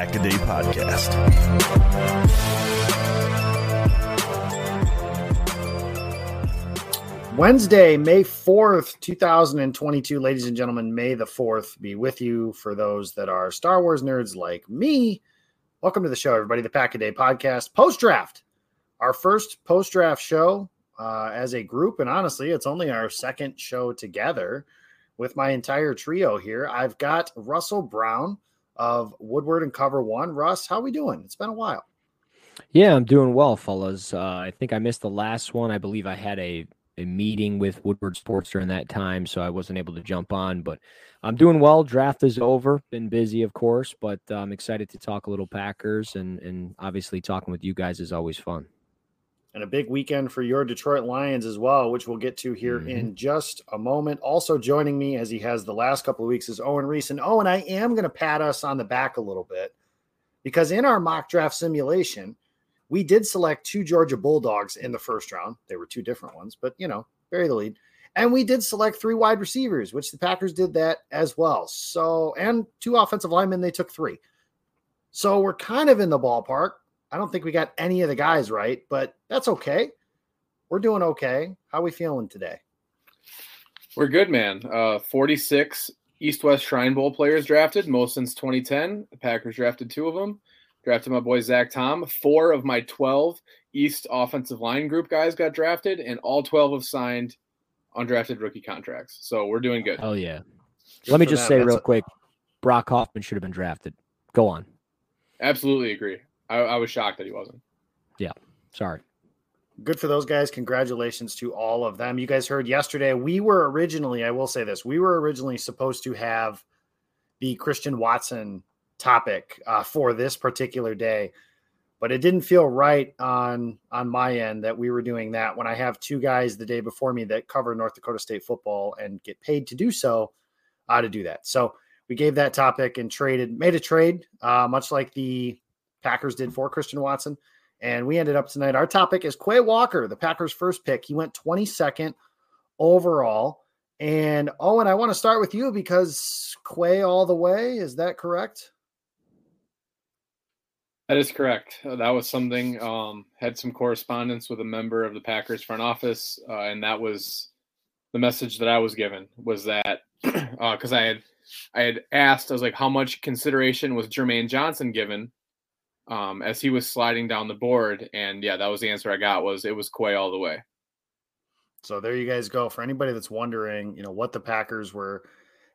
This is the Pack a Day Podcast. Wednesday, May 4th, 2022. Ladies and gentlemen, May the 4th be with you for those that are Star Wars nerds like me. Welcome to the show, everybody. The Pack a Day podcast, post draft. Our first post draft show uh, as a group. And honestly, it's only our second show together with my entire trio here. I've got Russell Brown of Woodward and Cover One. Russ, how are we doing? It's been a while. Yeah, I'm doing well, fellas. Uh, I think I missed the last one. I believe I had a a meeting with Woodward Sports during that time, so I wasn't able to jump on. But I'm doing well. Draft is over. Been busy, of course, but uh, I'm excited to talk a little Packers, and and obviously talking with you guys is always fun and a big weekend for your Detroit Lions as well, which we'll get to here mm-hmm. in just a moment. Also joining me as he has the last couple of weeks is Owen Reese. And Owen, I am going to pat us on the back a little bit because in our mock draft simulation, we did select two Georgia Bulldogs in the first round. They were two different ones, but you know, bury the lead. And we did select three wide receivers, which the Packers did that as well. So, and two offensive linemen, they took three. So we're kind of in the ballpark. I don't think we got any of the guys right, but that's okay. We're doing okay. How we feeling today? We're good, man. Uh, 46 East West Shrine Bowl players drafted, most since 2010. The Packers drafted two of them. Drafted my boy Zach Tom. Four of my 12 East offensive line group guys got drafted, and all 12 have signed undrafted rookie contracts. So we're doing good. Oh yeah. Let me just say real a- quick, Brock Hoffman should have been drafted. Go on. Absolutely agree. I, I was shocked that he wasn't. Yeah. Sorry. Good for those guys. Congratulations to all of them. You guys heard yesterday. We were originally, I will say this, we were originally supposed to have the Christian Watson topic uh, for this particular day, but it didn't feel right on on my end that we were doing that when I have two guys the day before me that cover North Dakota State football and get paid to do so uh, to do that. So we gave that topic and traded, made a trade, uh, much like the Packers did for Christian Watson. And we ended up tonight. Our topic is Quay Walker, the Packers' first pick. He went 22nd overall. And Owen, I want to start with you because Quay all the way. Is that correct? That is correct. Uh, that was something. Um, had some correspondence with a member of the Packers front office, uh, and that was the message that I was given was that because uh, I had I had asked, I was like, how much consideration was Jermaine Johnson given um, as he was sliding down the board. And yeah, that was the answer I got was it was Quay all the way. So there you guys go. For anybody that's wondering, you know, what the Packers were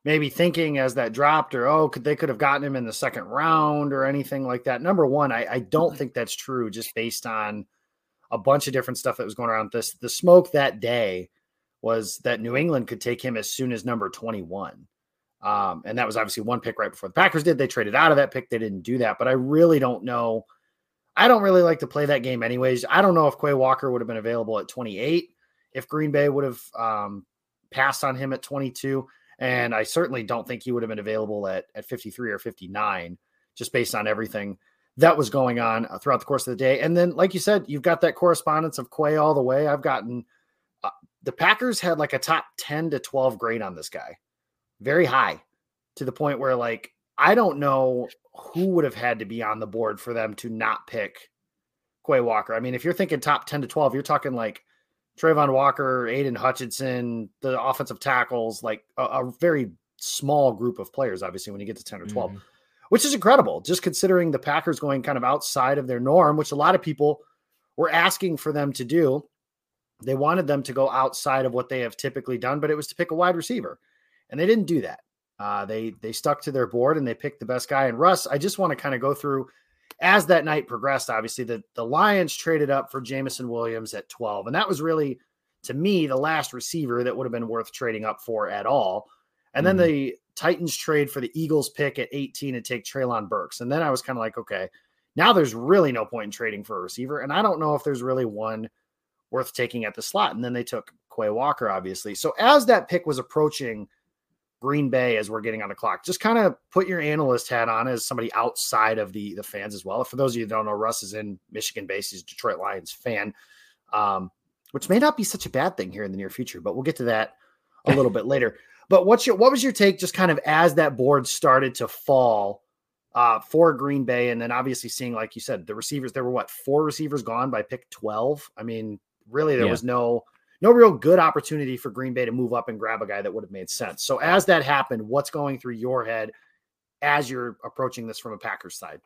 maybe thinking as that dropped, or oh, could they could have gotten him in the second round or anything like that. Number one, I, I don't think that's true, just based on a bunch of different stuff that was going around. This the smoke that day was that New England could take him as soon as number 21. Um, and that was obviously one pick right before the Packers did. They traded out of that pick. They didn't do that. But I really don't know. I don't really like to play that game anyways. I don't know if Quay Walker would have been available at 28, if Green Bay would have um, passed on him at 22. And I certainly don't think he would have been available at, at 53 or 59, just based on everything that was going on throughout the course of the day. And then, like you said, you've got that correspondence of Quay all the way. I've gotten uh, the Packers had like a top 10 to 12 grade on this guy, very high to the point where, like, I don't know who would have had to be on the board for them to not pick Quay Walker. I mean, if you're thinking top 10 to 12, you're talking like Travon Walker, Aidan Hutchinson, the offensive tackles, like a, a, very small group of players, obviously, when you get to 10 or 12, mm-hmm. which is incredible, just considering the Packers going kind of outside of their norm, which a lot of people were asking for them to do. They wanted them to go outside of what they have typically done, but it was to pick a wide receiver. And they didn't do that. Uh, they they stuck to their board and they picked the best guy. And Russ, I just want to kind of go through as that night progressed, obviously, the, the Lions traded up for Jameson Williams at 12. And that was really, to me, the last receiver that would have been worth trading up for at all. And then mm-hmm. the Titans trade for the Eagles pick at 18 and take Treylon Burks. And then I was kind of like, okay, now there's really no point in trading for a receiver. And I don't know if there's really one worth taking at the slot. And then they took Quay Walker, obviously. So as that pick was approaching Green Bay as we're getting on the clock. Just kind of put your analyst hat on as somebody outside of the the fans as well. For those of you who don't know, Russ is in Michigan based. He's a Detroit Lions fan, um, which may not be such a bad thing here in the near future, but we'll get to that a little bit later. But what's your what was your take just kind of as that board started to fall uh, for Green Bay, and then obviously seeing like you said the receivers there were what four receivers gone by pick twelve. I mean, really there yeah. was no no real good opportunity for Green Bay to move up and grab a guy that would have made sense. So as that happened, what's going through your head as you're approaching this from a Packers side?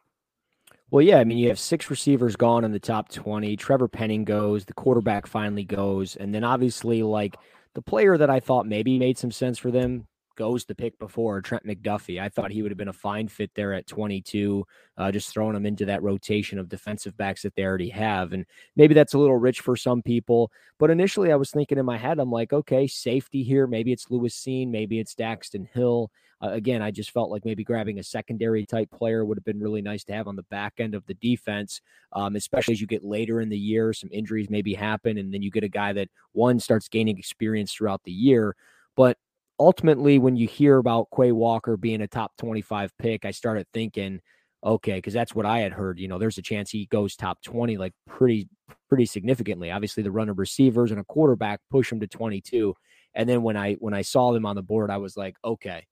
Well, yeah, I mean, you have six receivers gone in the top 20. Trevor Penning goes, the quarterback finally goes, and then obviously like the player that I thought maybe made some sense for them, goes the pick before Trent McDuffie. I thought he would have been a fine fit there at 22, uh, just throwing him into that rotation of defensive backs that they already have. And maybe that's a little rich for some people. But initially, I was thinking in my head, I'm like, okay, safety here. Maybe it's Lewis Cine. Maybe it's Daxton Hill. Uh, again, I just felt like maybe grabbing a secondary type player would have been really nice to have on the back end of the defense, um, especially as you get later in the year. Some injuries maybe happen, and then you get a guy that one starts gaining experience throughout the year. But ultimately, when you hear about Quay Walker being a top 25 pick, I started thinking, okay, because that's what I had heard. You know, there's a chance he goes top 20, like pretty, pretty significantly. Obviously, the run of receivers and a quarterback push him to 22. And then when I when I saw them on the board, I was like, okay,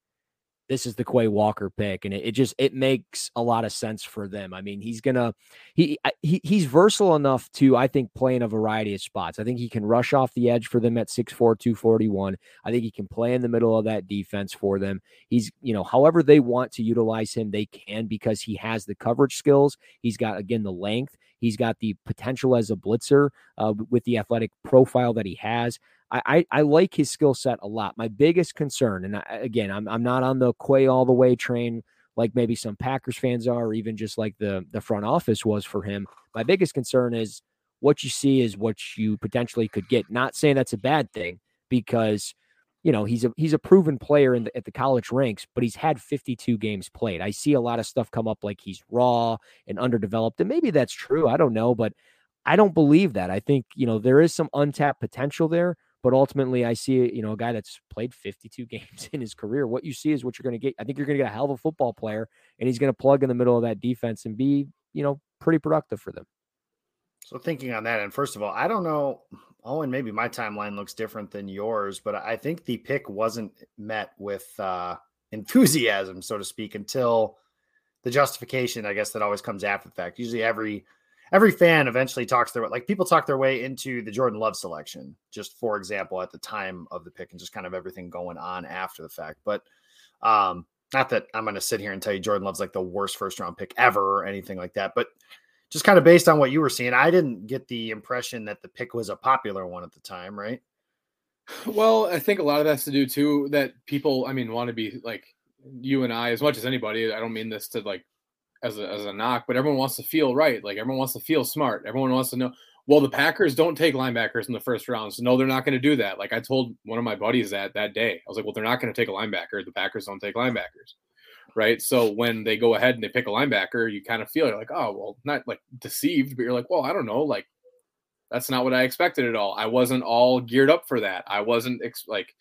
this is the Quay Walker pick, and it, it, just it makes a lot of sense for them. I mean, he's gonna he, he he's versatile enough to I think play in a variety of spots. I think he can rush off the edge for them at 6'4", 241. I think he can play in the middle of that defense for them. He's you know however they want to utilize him, they can because he has the coverage skills. He's got again the length. He's got the potential as a blitzer uh, with the athletic profile that he has. I, I, I like his skill set a lot. My biggest concern, and I, again, I'm I'm not on the Quay all the way train like maybe some Packers fans are, or even just like the the front office was for him. My biggest concern is what you see is what you potentially could get. Not saying that's a bad thing because you know he's a he's a proven player in the, at the college ranks, but he's had 52 games played. I see a lot of stuff come up like he's raw and underdeveloped, and maybe that's true. I don't know, but I don't believe that. I think you know there is some untapped potential there. But ultimately, I see you know a guy that's played 52 games in his career. What you see is what you're going to get. I think you're going to get a hell of a football player, and he's going to plug in the middle of that defense and be you know pretty productive for them. So thinking on that, and first of all, I don't know. Owen, maybe my timeline looks different than yours, but I think the pick wasn't met with uh, enthusiasm, so to speak, until the justification. I guess that always comes after the fact. Usually, every every fan eventually talks their like people talk their way into the Jordan Love selection, just for example, at the time of the pick and just kind of everything going on after the fact. But um, not that I'm going to sit here and tell you Jordan Love's like the worst first round pick ever or anything like that, but just kind of based on what you were seeing, I didn't get the impression that the pick was a popular one at the time, right? Well, I think a lot of that has to do too that people, I mean, want to be like you and I as much as anybody. I don't mean this to like as a, as a knock, but everyone wants to feel right. Like everyone wants to feel smart. Everyone wants to know. Well, the Packers don't take linebackers in the first round, so no, they're not going to do that. Like I told one of my buddies that that day, I was like, well, they're not going to take a linebacker. The Packers don't take linebackers, right? So when they go ahead and they pick a linebacker, you kind of feel like, oh, well, not like deceived, but you're like, well, I don't know, like that's not what I expected at all. I wasn't all geared up for that. I wasn't ex- like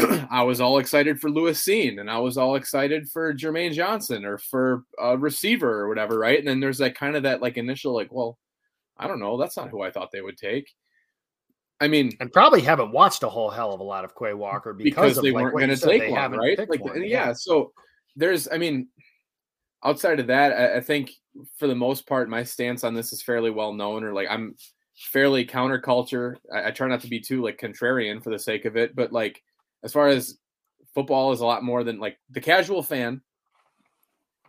I was all excited for Lewis Cine and I was all excited for Jermaine Johnson or for a receiver or whatever, right? And then there's that kind of that like initial like, well, I don't know, that's not who I thought they would take. I mean, and probably haven't watched a whole hell of a lot of Quay Walker because, because they like, weren't going to take one, right? Like, one, yeah. So there's, I mean, outside of that, I, I think for the most part, my stance on this is fairly well known, or like I'm fairly counterculture. I, I try not to be too like contrarian for the sake of it, but like as far as football is a lot more than like the casual fan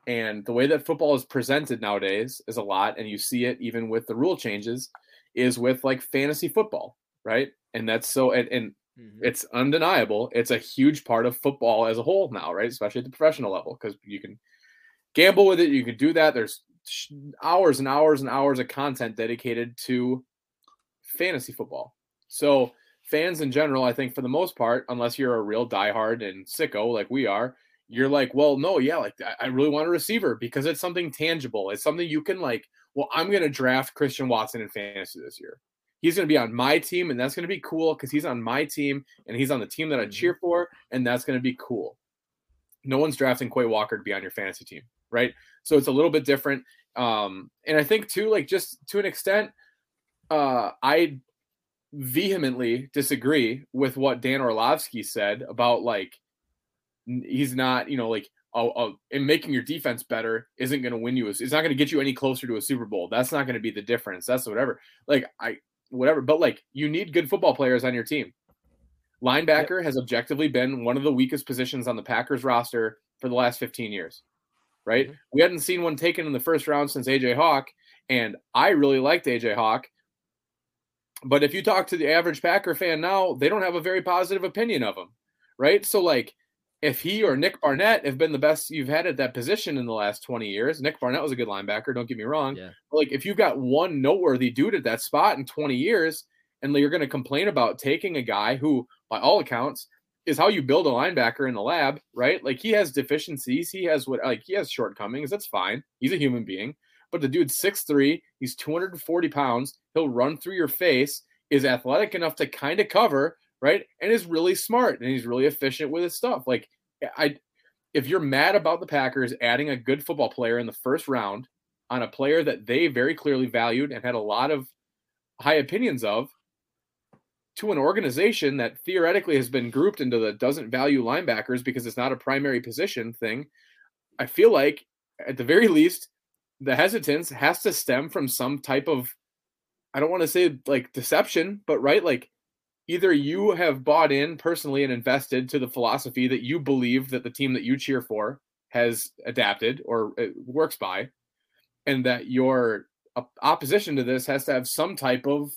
and the way that football is presented nowadays is a lot and you see it even with the rule changes is with like fantasy football right? And that's so and, and Mm-hmm. it's undeniable. It's a huge part of football as a whole now right? Especially at the professional level because you can gamble with it you can do that. There's hours and hours and hours of content dedicated to fantasy football. So fans in general i think for the most part unless you're a real diehard and sicko like we are you're like well no yeah like i really want a receiver because it's something tangible it's something you can like well i'm going to draft christian watson in fantasy this year he's going to be on my team and that's going to be cool because he's on my team and he's on the team that I cheer for and that's going to be cool. No one's drafting Quay Walker to be on your fantasy team, right? So it's a little bit different. Um, and I think too, like just to an extent, uh, I vehemently disagree with what Dan Orlovsky said about like he's not, you know, like oh, oh and making your defense better isn't going to win you. It's not going to get you any closer to a Super Bowl. That's not going to be the difference. That's whatever. Like I whatever. But like you need good football players on your team. Linebacker yep. has objectively been one of the weakest positions on the Packers roster for the last 15 years. Right? Mm-hmm. We hadn't seen one taken in the first round since AJ Hawk, and I really liked AJ Hawk. But if you talk to the average Packer fan now, they don't have a very positive opinion of him. Right? So like if he or Nick Barnett have been the best you've had at that position in the last 20 years, Nick Barnett was a good linebacker, don't get me wrong. Yeah. Like if you've got one noteworthy dude at that spot in 20 years, and you're going to complain about taking a guy who, by all accounts, is how you build a linebacker in the lab, right? Like he has deficiencies, he has what like he has shortcomings. That's fine. He's a human being. But the dude's 6'3, he's 240 pounds, he'll run through your face, is athletic enough to kind of cover, right? And is really smart and he's really efficient with his stuff. Like I if you're mad about the Packers adding a good football player in the first round on a player that they very clearly valued and had a lot of high opinions of to an organization that theoretically has been grouped into the doesn't value linebackers because it's not a primary position thing, I feel like at the very least the hesitance has to stem from some type of I don't want to say like deception, but right like either you have bought in personally and invested to the philosophy that you believe that the team that you cheer for has adapted or works by and that your opposition to this has to have some type of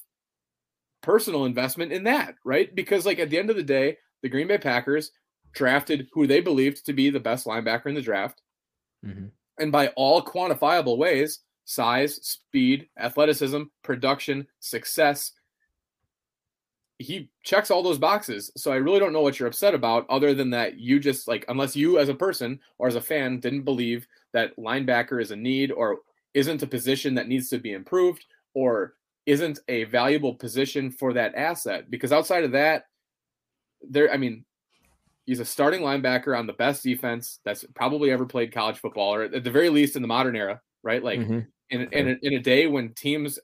personal investment in that right because like at the end of the day the green bay packers drafted who they believed to be the best linebacker in the draft mm-hmm. And by all quantifiable ways size speed athleticism production success he checks all those boxes. So I really don't know what you're upset about, other than that you just like, unless you as a person or as a fan didn't believe that linebacker is a need or isn't a position that needs to be improved or isn't a valuable position for that asset. Because outside of that, there, I mean, he's a starting linebacker on the best defense that's probably ever played college football, or at the very least in the modern era, right? Like mm-hmm. in, in, a, in a day when teams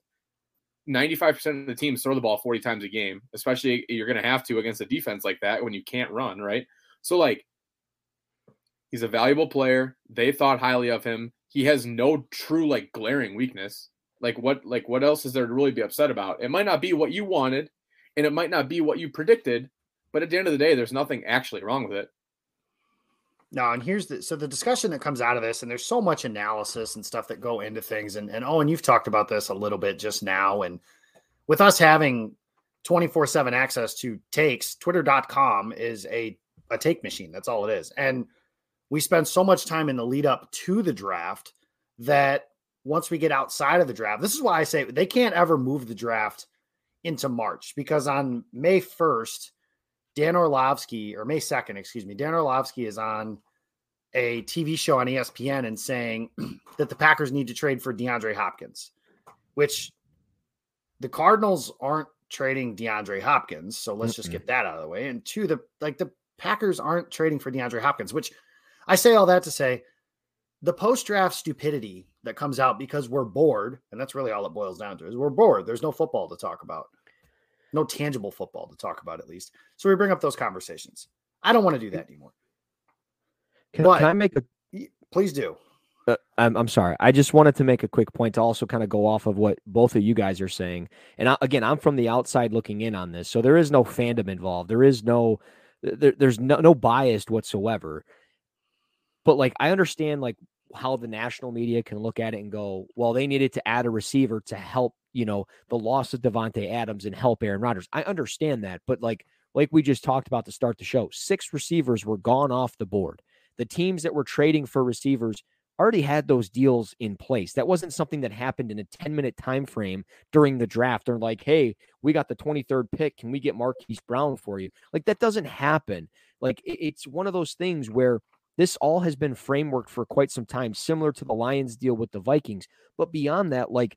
95% of the teams throw the ball 40 times a game, especially you're going to have to against a defense like that when you can't run, right? So, like, he's a valuable player. They thought highly of him. He has no true, like, glaring weakness. Like, what, like, what else is there to really be upset about? It might not be what you wanted, and it might not be what you predicted, but at the end of the day, there's nothing actually wrong with it. No, and here's the so the discussion that comes out of this, and there's so much analysis and stuff that go into things. And and Owen, you've talked about this a little bit just now. And with us having 24-7 access to takes, twitter.com is a, a take machine. That's all it is. And we spend so much time in the lead up to the draft that once we get outside of the draft, this is why I say they can't ever move the draft into March because on May 1st, Dan Orlovsky, or May 2nd, excuse me, Dan Orlovsky is on a TV show on ESPN and saying that the Packers need to trade for DeAndre Hopkins, which the Cardinals aren't trading DeAndre Hopkins. So let's just get that out of the way. And two, the like the Packers aren't trading for DeAndre Hopkins, which I say all that to say the post draft stupidity that comes out because we're bored, and that's really all it boils down to is we're bored. There's no football to talk about. No tangible football to talk about at least. So we bring up those conversations. I don't want to do that anymore. Can, But- can I make a Please do. Uh, I'm, I'm sorry. I just wanted to make a quick point to also kind of go off of what both of you guys are saying. And I, again, I'm from the outside looking in on this, so there is no fandom involved. There is no, there, there's no no bias whatsoever. But like, I understand like how the national media can look at it and go, well, they needed to add a receiver to help, you know, the loss of Davante Adams and help Aaron Rodgers. I understand that, but like, like we just talked about to start the show, six receivers were gone off the board. The teams that were trading for receivers already had those deals in place. That wasn't something that happened in a 10 minute time frame during the draft. They're like, hey, we got the 23rd pick. Can we get Marquise Brown for you? Like that doesn't happen. Like it's one of those things where this all has been framework for quite some time, similar to the Lions deal with the Vikings. But beyond that, like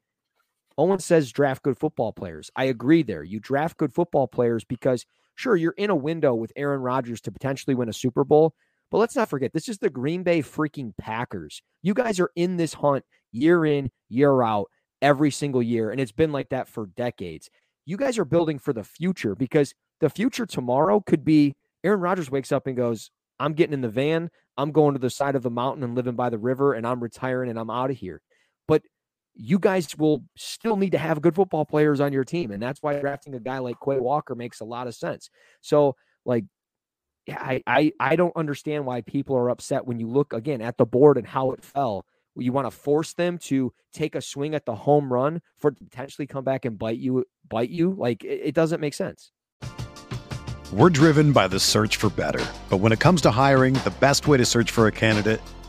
Owen says, draft good football players. I agree there. You draft good football players because sure, you're in a window with Aaron Rodgers to potentially win a Super Bowl. But let's not forget, this is the Green Bay freaking Packers. You guys are in this hunt year in, year out, every single year. And it's been like that for decades. You guys are building for the future because the future tomorrow could be Aaron Rodgers wakes up and goes, I'm getting in the van. I'm going to the side of the mountain and living by the river and I'm retiring and I'm out of here. You guys will still need to have good football players on your team. And that's why drafting a guy like Quay Walker makes a lot of sense. So, like, I, I I don't understand why people are upset when you look again at the board and how it fell. You want to force them to take a swing at the home run for potentially come back and bite you, bite you. Like it, it doesn't make sense. We're driven by the search for better. But when it comes to hiring, the best way to search for a candidate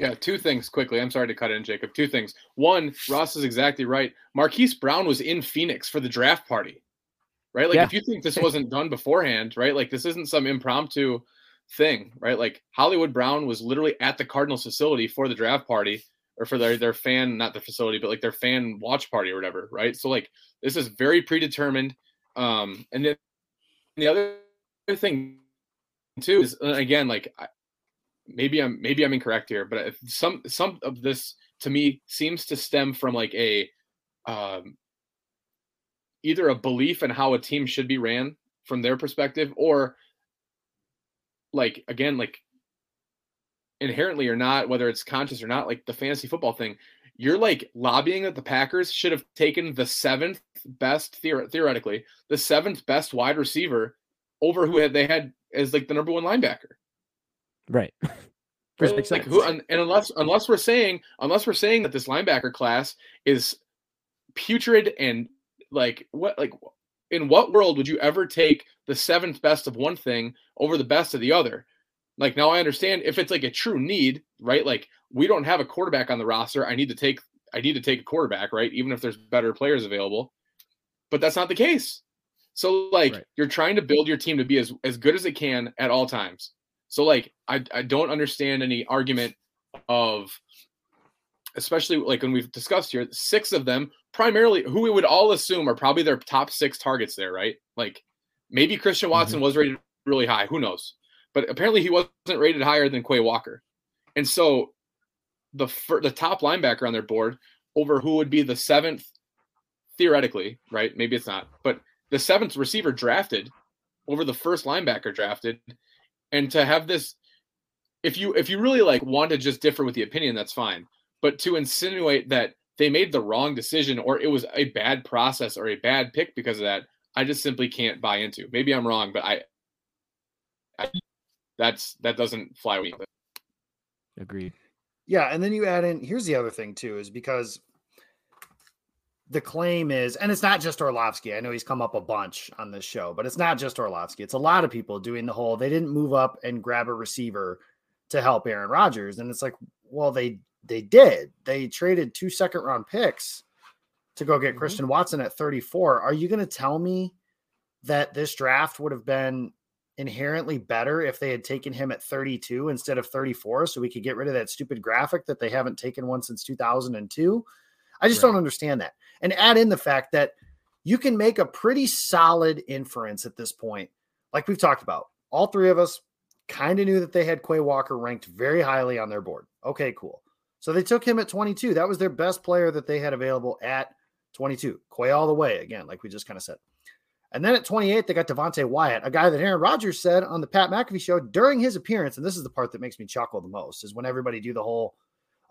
Yeah, two things quickly. I'm sorry to cut in, Jacob. Two things. One, Ross is exactly right. Marquise Brown was in Phoenix for the draft party, right? Like, Yeah. if you think this wasn't done beforehand, right? Like, this isn't some impromptu thing, right? Like, Hollywood Brown was literally at the Cardinals facility for the draft party or for their, their fan, not the facility, but like their fan watch party or whatever, right? So, like, this is very predetermined. Um, and then the other thing, too, is uh, again, like, I, maybe I'm maybe I'm incorrect here, but some some of this to me seems to stem from like a um, either a belief in how a team should be ran from their perspective, or like again like inherently or not, whether it's conscious or not, like the fantasy football thing. You're like lobbying that the Packers should have taken the seventh best theor- theoretically the seventh best wide receiver over who had they had as like the number one linebacker Right. Right? Like who, and, and unless unless we're saying unless we're saying that this linebacker class is putrid and like what like in what world would you ever take the seventh best of one thing over the best of the other? Like now I understand if it's like a true need, right? Like we don't have a quarterback on the roster. I need to take I need to take a quarterback, right? Even if there's better players available. But that's not the case. So like right. you're trying to build your team to be as, as good as it can at all times. So like I, I don't understand any argument of especially like when we've discussed here, six of them primarily who we would all assume are probably their top six targets there, right? Like maybe Christian Watson mm-hmm. was rated really high, who knows? But apparently he wasn't rated higher than Quay Walker. And so the the top linebacker on their board over who would be the seventh theoretically, right? Maybe it's not, but the seventh receiver drafted over the first linebacker drafted and to have this if you if you really like want to just differ with the opinion that's fine but to insinuate that they made the wrong decision or it was a bad process or a bad pick because of that i just simply can't buy into. Maybe i'm wrong but i, I that's that doesn't fly with me. Agreed. Yeah and then you add in here's the other thing too is because the claim is, and it's not just Orlovsky. I know he's come up a bunch on this show, but it's not just Orlovsky. It's a lot of people doing the whole they didn't move up and grab a receiver to help Aaron Rodgers. And it's like, well, they they did. They traded two second round picks to go get mm-hmm. Christian Watson at 34. Are you going to tell me that this draft would have been inherently better if they had taken him at 32 instead of 34 so we could get rid of that stupid graphic that they haven't taken one since 2002? I just right. don't understand that. And add in the fact that you can make a pretty solid inference at this point. Like we've talked about, all three of us kind of knew that they had Quay Walker ranked very highly on their board. Okay, cool. So they took him at 22. That was their best player that they had available at 22. Quay all the way, again, like we just kind of said. And then at 28, they got Devonte Wyatt, a guy that Aaron Rodgers said on the Pat McAfee show during his appearance. And this is the part that makes me chuckle the most is when everybody do the whole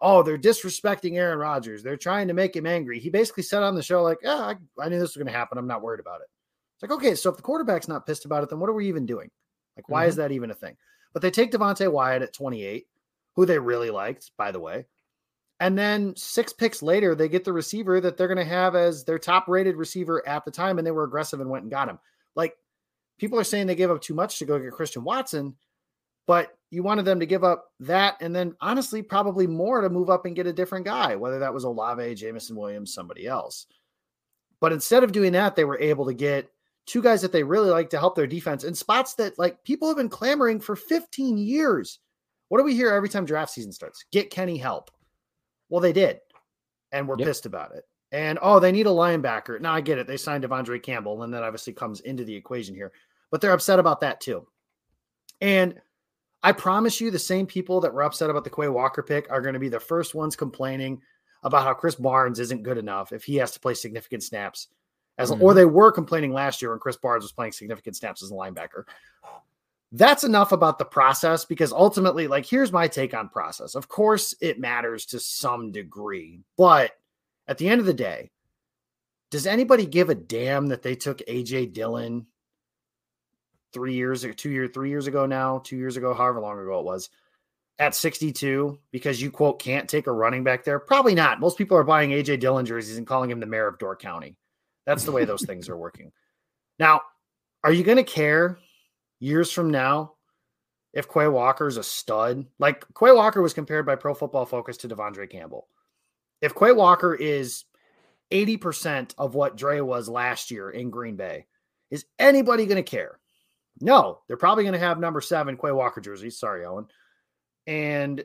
oh, they're disrespecting Aaron Rodgers. They're trying to make him angry. He basically said on the show, like, yeah, I, I knew this was going to happen. I'm not worried about it. It's like, okay, so if the quarterback's not pissed about it, then what are we even doing? Like, why mm-hmm. is that even a thing? But they take Devonte Wyatt at 28, who they really liked, by the way. And then six picks later, they get the receiver that they're going to have as their top rated receiver at the time. And they were aggressive and went and got him. Like, people are saying they gave up too much to go get Christian Watson. But you wanted them to give up that and then honestly probably more to move up and get a different guy, whether that was Olave, Jameson Williams, somebody else. But instead of doing that, they were able to get two guys that they really like to help their defense in spots that like people have been clamoring for 15 years. What do we hear every time draft season starts? Get Kenny help. Well, they did, and we're yep. pissed about it. And oh, they need a linebacker. Now I get it. They signed De'Vondre Campbell, and that obviously comes into the equation here. But they're upset about that too. And I promise you, the same people that were upset about the Quay Walker pick are going to be the first ones complaining about how Krys Barnes isn't good enough if he has to play significant snaps. As mm-hmm. or they were complaining last year when Krys Barnes was playing significant snaps as a linebacker. That's enough about the process because ultimately, like, here's my take on process. Of course, it matters to some degree, but at the end of the day, does anybody give a damn that they took AJ Dillon three years or two years, three years ago now, two years ago, however long ago it was, at 62 because you quote can't take a running back there? Probably not. Most people are buying AJ Dillon jerseys and calling him the mayor of Door County. That's the way those things are working. Now, are you going to care years from now if Quay Walker is a stud? Like Quay Walker was compared by Pro Football Focus to De'Vondre Campbell. If Quay Walker is 80% of what Dre was last year in Green Bay, is anybody going to care? No, they're probably going to have number seven Quay Walker jerseys. Sorry, Owen. And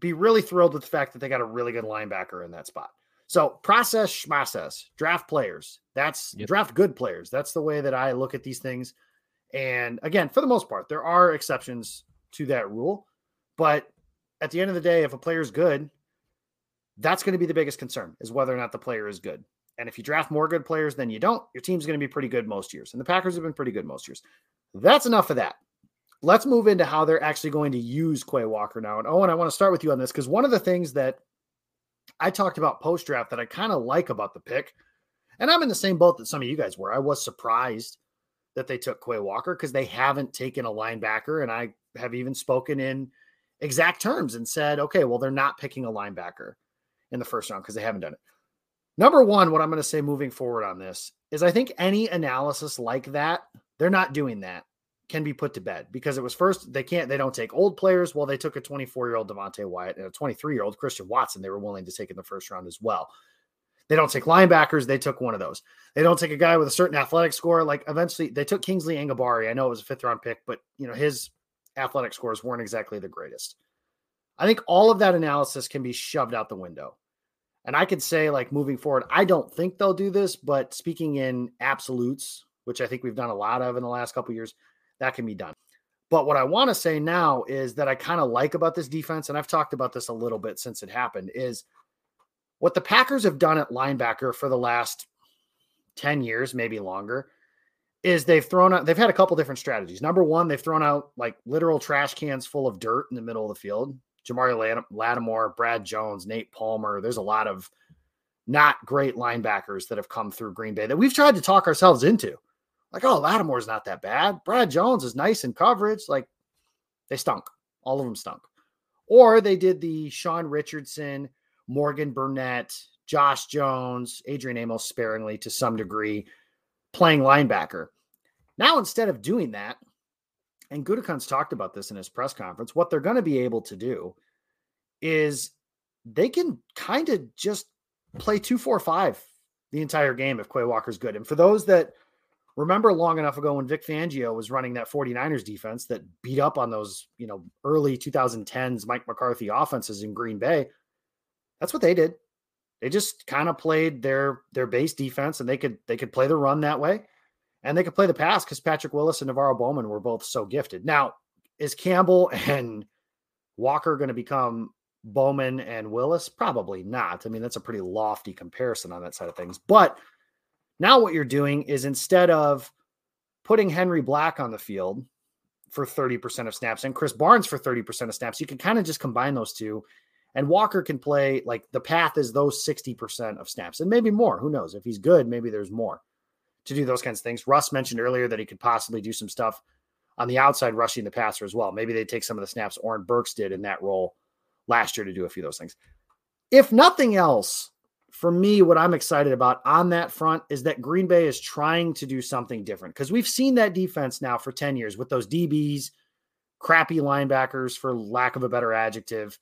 be really thrilled with the fact that they got a really good linebacker in that spot. So process, schmacess, draft players. That's yep. draft good players. That's the way that I look at these things. And again, for the most part, there are exceptions to that rule. But at the end of the day, if a player is good, that's going to be the biggest concern is whether or not the player is good. And if you draft more good players than you don't, your team's going to be pretty good most years. And the Packers have been pretty good most years. That's enough of that. Let's move into how they're actually going to use Quay Walker now. And Owen, I want to start with you on this because one of the things that I talked about post draft that I kind of like about the pick, and I'm in the same boat that some of you guys were. I was surprised that they took Quay Walker because they haven't taken a linebacker, and I have even spoken in exact terms and said, okay, well, they're not picking a linebacker in the first round because they haven't done it. Number one, what I'm going to say moving forward on this is I think any analysis like that, they're not doing that, can be put to bed because it was first, they can't, they don't take old players. Well, they took a 24 year old Devonte Wyatt and a 23 year old Christian Watson, they were willing to take in the first round as well. They don't take linebackers. They took one of those. They don't take a guy with a certain athletic score. Like eventually, they took Kingsley Enagbare. I know it was a fifth round pick, but you know his athletic scores weren't exactly the greatest. I think all of that analysis can be shoved out the window. And I could say, like, moving forward, I don't think they'll do this, but speaking in absolutes, which I think we've done a lot of in the last couple years, that can be done. But what I want to say now is that I kind of like about this defense, and I've talked about this a little bit since it happened, is what the Packers have done at linebacker for the last 10 years, maybe longer, is they've thrown out, they've had a couple different strategies. Number one, they've thrown out like literal trash cans full of dirt in the middle of the field. Jamari Lattimore, Brad Jones, Nate Palmer. There's a lot of not great linebackers that have come through Green Bay that we've tried to talk ourselves into. Like, oh, Lattimore's not that bad. Brad Jones is nice in coverage. Like, they stunk. All of them stunk. Or they did the Sean Richardson, Morgan Burnett, Josh Jones, Adrian Amos sparingly to some degree, playing linebacker. Now, instead of doing that, and Gutekunst talked about this in his press conference, what they're going to be able to do is they can kind of just play two, four, five the entire game if Quay Walker's good. And for those that remember long enough ago when Vic Fangio was running that 49ers defense that beat up on those, you know, early 2010s Mike McCarthy offenses in Green Bay, that's what they did. They just kind of played their their base defense and they could they could play the run that way and they could play the pass because Patrick Willis and NaVorro Bowman were both so gifted. Now, is Campbell and Walker going to become Bowman and Willis? Probably not. I mean, that's a pretty lofty comparison on that side of things. But now what you're doing is instead of putting Henry Black on the field for 30% of snaps and Krys Barnes for 30% of snaps, you can kind of just combine those two. And Walker can play like the path is those 60% of snaps and maybe more. Who knows? If he's good, maybe there's more to do those kinds of things. Russ mentioned earlier that he could possibly do some stuff on the outside rushing the passer as well. Maybe they take some of the snaps Oren Burks did in that role last year to do a few of those things. If nothing else, for me, what I'm excited about on that front is that Green Bay is trying to do something different because we've seen that defense now for 10 years with those DBs, crappy linebackers, for lack of a better adjective,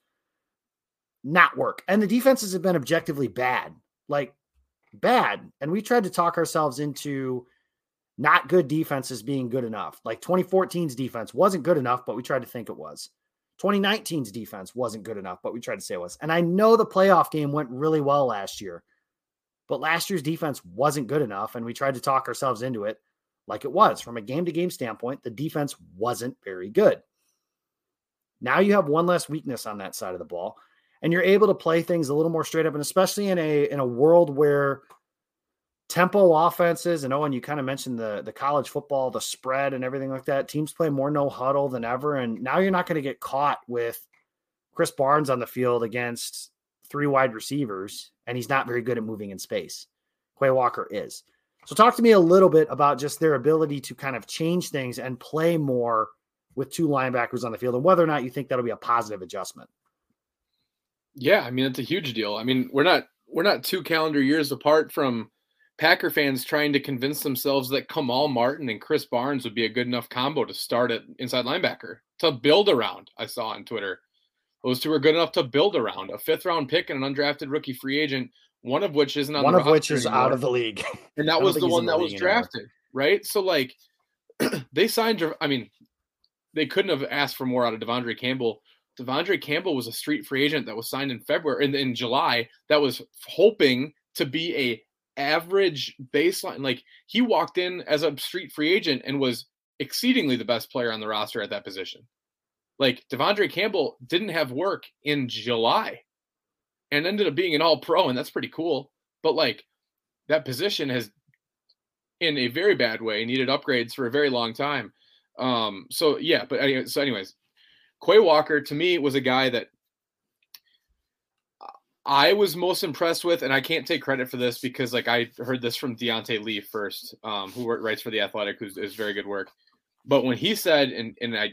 not work. And the defenses have been objectively bad. Like bad. And we tried to talk ourselves into not good defenses being good enough. Like 2014's defense wasn't good enough, but we tried to think it was. 2019's defense wasn't good enough, but we tried to say it was. And I know the playoff game went really well last year, but last year's defense wasn't good enough. And we tried to talk ourselves into it like it was. From a game to game standpoint, the defense wasn't very good. Now you have one less weakness on that side of the ball and you're able to play things a little more straight up and especially in a in a world where tempo offenses and Owen you kind of mentioned the the college football the spread and everything like that teams play more no huddle than ever and now you're not going to get caught with Krys Barnes on the field against three wide receivers and he's not very good at moving in space. Quay Walker is. So talk to me a little bit about just their ability to kind of change things and play more with two linebackers on the field and whether or not you think that'll be a positive adjustment yeah, I mean it's a huge deal. I mean, we're not we're not two calendar years apart from Packer fans trying to convince themselves that Kamal Martin and Krys Barnes would be a good enough combo to start at inside linebacker to build around. I saw on Twitter. Those two are good enough to build around. A fifth round pick and an undrafted rookie free agent, one of which isn't on one of which is anymore. out of the league. And that was the one that was drafted, anymore. right? So like they signed I mean, they couldn't have asked for more out of De'Vondre Campbell De'Vondre Campbell was a street free agent that was signed in February in, in July that was hoping to be a average baseline. Like he walked in as a street free agent and was exceedingly the best player on the roster at that position. Like De'Vondre Campbell didn't have work in July and ended up being an all pro, and that's pretty cool. But like that position has in a very bad way needed upgrades for a very long time. Um, so yeah, but so anyways, Quay Walker to me was a guy that I was most impressed with, and I can't take credit for this because like I heard this from Diante Lee first, um, who writes for the Athletic, who's is very good work. But when he said, and and I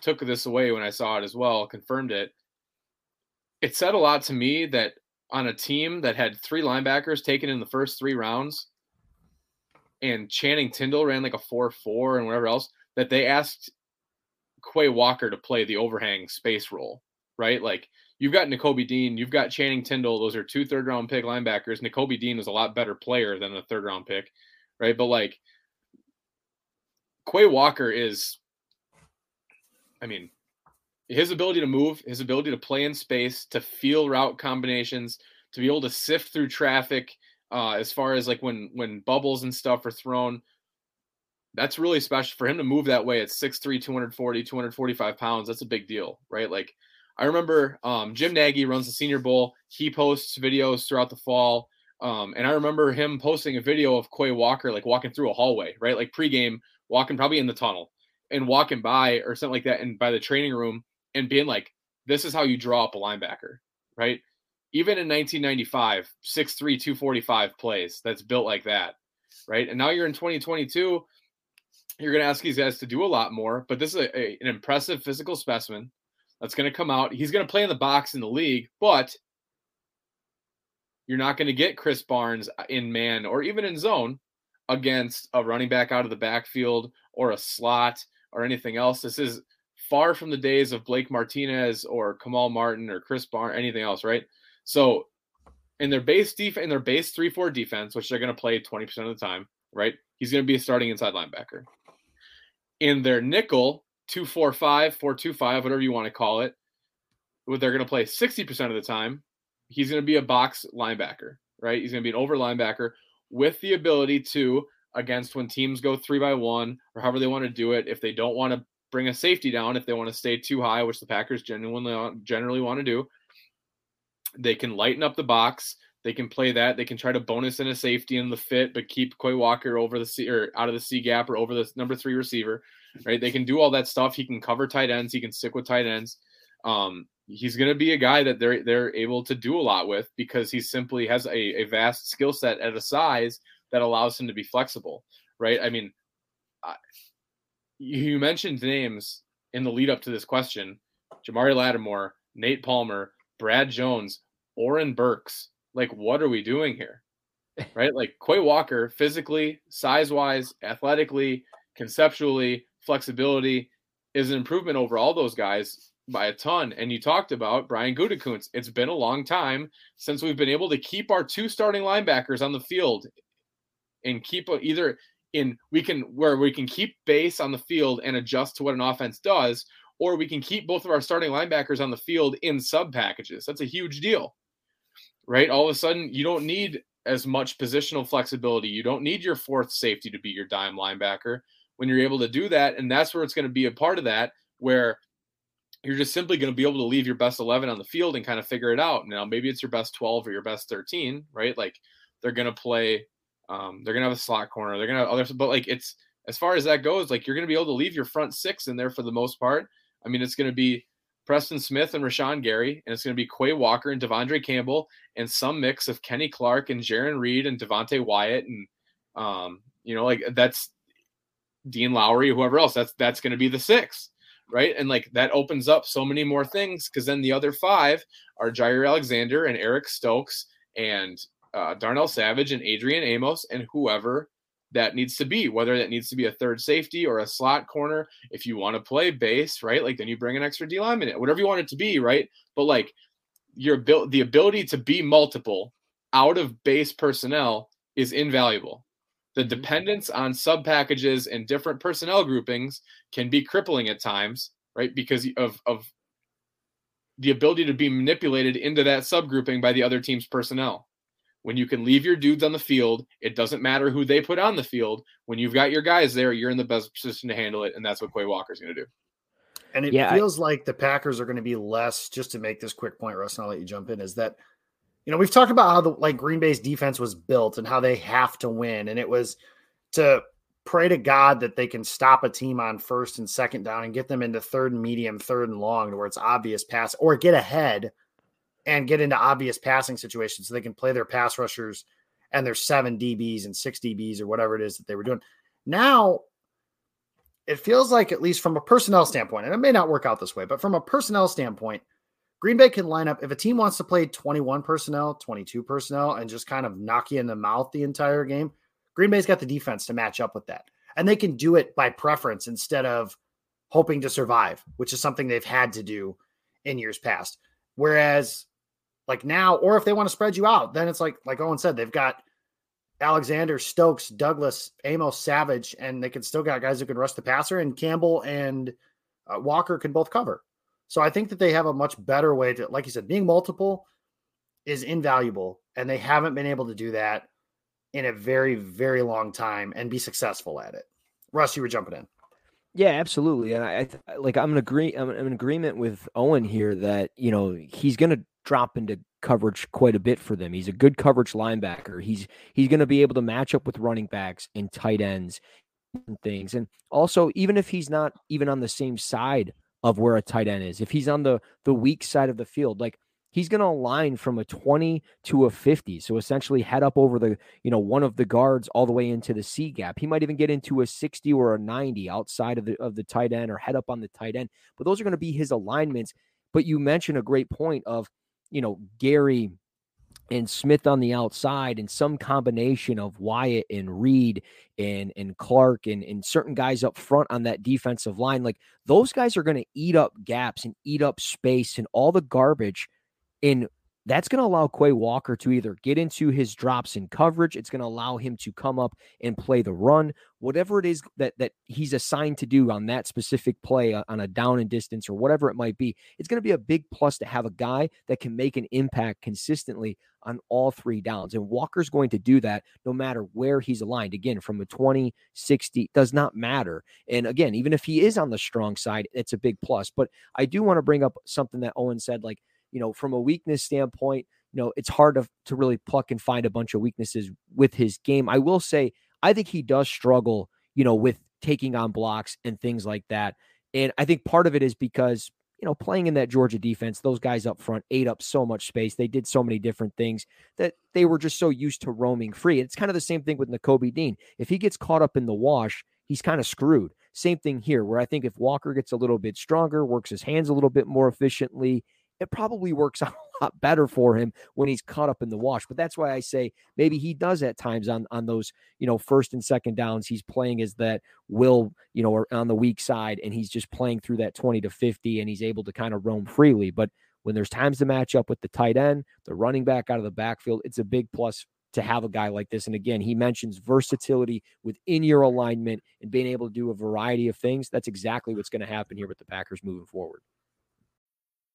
took this away when I saw it as well, confirmed it. It said a lot to me that on a team that had three linebackers taken in the first three rounds, and Channing Tindall ran like a four four and whatever else, that they asked Quay Walker to play the overhang space role, right? Like you've got Nakobe Dean, you've got Channing Tindall. Those are two third round pick linebackers. Nakobe Dean is a lot better player than a third round pick, right? But like Quay Walker is, I mean, his ability to move, his ability to play in space, to feel route combinations, to be able to sift through traffic, uh, as far as like when when bubbles and stuff are thrown, that's really special for him to move that way at 6'3, 240, 245 pounds. That's a big deal, right? Like I remember um, Jim Nagy runs the Senior Bowl. He posts videos throughout the fall. Um, and I remember him posting a video of Quay Walker like walking through a hallway, right? Like pregame, walking probably in the tunnel and walking by or something like that, and by the training room and being like, "This is how you draw up a linebacker," right? Even in 1995, 6'3", 245 plays that's built like that, right? And now you're in 2022 you're going to ask these guys to do a lot more, but this is a, a, an impressive physical specimen that's going to come out. He's going to play in the box in the league, but you're not going to get Krys Barnes uh, in man or even in zone against a running back out of the backfield or a slot or anything else. This is far from the days of Blake Martinez or Kamal Martin or Krys Barnes, anything else, right? So in their base defense, in their base 3-4 defense, which they're going to play 20% of the time, right? He's going to be a starting inside linebacker in their nickel, 245, 425, whatever you want to call it, they're going to play 60% of the time. He's going to be a box linebacker, right? He's going to be an over linebacker with the ability to, against when teams go three by one or however they want to do it, if they don't want to bring a safety down, if they want to stay too high, which the Packers genuinely uh, generally want to do, they can lighten up the box. They can play that. They can try to bonus in a safety in the fit, but keep Quay Walker over the C or out of the C gap or over the number three receiver. Right? They can do all that stuff. He can cover tight ends. He can stick with tight ends. Um, he's going to be a guy that they're they're able to do a lot with because he simply has a, a vast skill set at a size that allows him to be flexible. Right? I mean, I, you mentioned names in the lead up to this question: Jamari Lattimore, Nate Palmer, Brad Jones, Oren Burks like what are we doing here? Right? Like Quay Walker, physically, size wise, athletically, conceptually, flexibility is an improvement over all those guys by a ton. And you talked about Brian Gutekunst. It's been a long time since we've been able to keep our two starting linebackers on the field and keep either in we can where we can keep base on the field and adjust to what an offense does, or we can keep both of our starting linebackers on the field in sub packages. That's a huge deal right? All of a sudden, you don't need as much positional flexibility. You don't need your fourth safety to be your dime linebacker when you're able to do that. And that's where it's going to be a part of that, where you're just simply going to be able to leave your best 11 on the field and kind of figure it out. Now, maybe it's your best 12 or your best 13, right? Like they're going to play, um, they're going to have a slot corner, they're going to have other, but like it's as far as that goes, like you're going to be able to leave your front six in there for the most part. I mean, it's going to be Preston Smith and Rashan Gary, and it's going to be Quay Walker and De'Vondre Campbell, and some mix of Kenny Clark and Jarran Reed and Devonte Wyatt, and um, you know, like that's Dean Lowry, whoever else. That's that's going to be the six, right? And like that opens up so many more things because then the other five are Jaire Alexander and Eric Stokes and uh, Darnell Savage and Adrian Amos and whoever that needs to be, whether that needs to be a third safety or a slot corner. If you want to play base, right? Like then you bring an extra D lineman in, whatever you want it to be, right? But like your built the ability to be multiple out of base personnel is invaluable. The mm-hmm. dependence on sub packages and different personnel groupings can be crippling at times, right? Because of of the ability to be manipulated into that subgrouping by the other team's personnel when you can leave your dudes on the field, it doesn't matter who they put on the field. When you've got your guys there, you're in the best position to handle it, and that's what Quay Walker's going to do. And it yeah, feels I, like the Packers are going to be less. Just to make this quick point, Russ, and I'll let you jump in. Is that you know we've talked about how the like Green Bay's defense was built and how they have to win, and it was to pray to God that they can stop a team on first and second down and get them into third and medium, third and long, to where it's obvious pass, or get ahead and get into obvious passing situations so they can play their pass rushers and their seven DBs and six DBs or whatever it is that they were doing. Now, it feels like, at least from a personnel standpoint, and it may not work out this way, but from a personnel standpoint, Green Bay can line up if a team wants to play 21 personnel, 22 personnel, and just kind of knock you in the mouth the entire game. Green Bay's got the defense to match up with that. And they can do it by preference instead of hoping to survive, which is something they've had to do in years past. Whereas, like now, or if they want to spread you out, then it's like, like Owen said, they've got Alexander, Stokes, Douglas, Amos, Savage, and they can still got guys who can rush the passer, and Campbell and uh, Walker can both cover. So I think that they have a much better way to, like you said, being multiple is invaluable, and they haven't been able to do that in a very, very long time and be successful at it. Russ, you were jumping in. Yeah, absolutely, and I, I like I'm in agree I'm, in agreement with Owen here that you know he's to drop into coverage quite a bit for them. He's a good coverage linebacker. He's he's going to be able to match up with running backs and tight ends and things. And also, even if he's not even on the same side of where a tight end is, if he's on the the weak side of the field, like he's going to align from a 20 to a 50 so essentially head up over the you know one of the guards all the way into the c gap he might even get into a 60 or a 90 outside of the of the tight end or head up on the tight end but those are going to be his alignments but you mentioned a great point of you know, Gary and Smith on the outside and some combination of Wyatt and Reed and and Clark and, and certain guys up front on that defensive line, like those guys are going to eat up gaps and eat up space and all the garbage in that's going to allow Quay Walker to either get into his drops in coverage. It's going to allow him to come up and play the run, whatever it is that that he's assigned to do on that specific play uh, on a down and distance or whatever it might be. It's going to be a big plus to have a guy that can make an impact consistently on all three downs. And Walker's going to do that no matter where he's aligned. Again, from a 20, 60, does not matter. And again, even if he is on the strong side, it's a big plus. But I do want to bring up something that Owen said, like, you know, from a weakness standpoint, you know, it's hard to, to really pluck and find a bunch of weaknesses with his game. I will say, I think he does struggle, you know, with taking on blocks and things like that. And I think part of it is because, you know, playing in that Georgia defense, those guys up front ate up so much space. They did so many different things that they were just so used to roaming free. It's kind of the same thing with Nakobe Dean. If he gets caught up in the wash, he's kind of screwed. Same thing here, where I think if Walker gets a little bit stronger, works his hands a little bit more efficiently, it probably works out a lot better for him when he's caught up in the wash. But that's why I say maybe he does at times on on those you know first and second downs. He's playing as that will you know on the weak side, and he's just playing through that twenty to fifty, and he's able to kind of roam freely. But when there's times to match up with the tight end, the running back out of the backfield, it's a big plus to have a guy like this. And again, he mentions versatility within your alignment and being able to do a variety of things. That's exactly what's going to happen here with the Packers moving forward.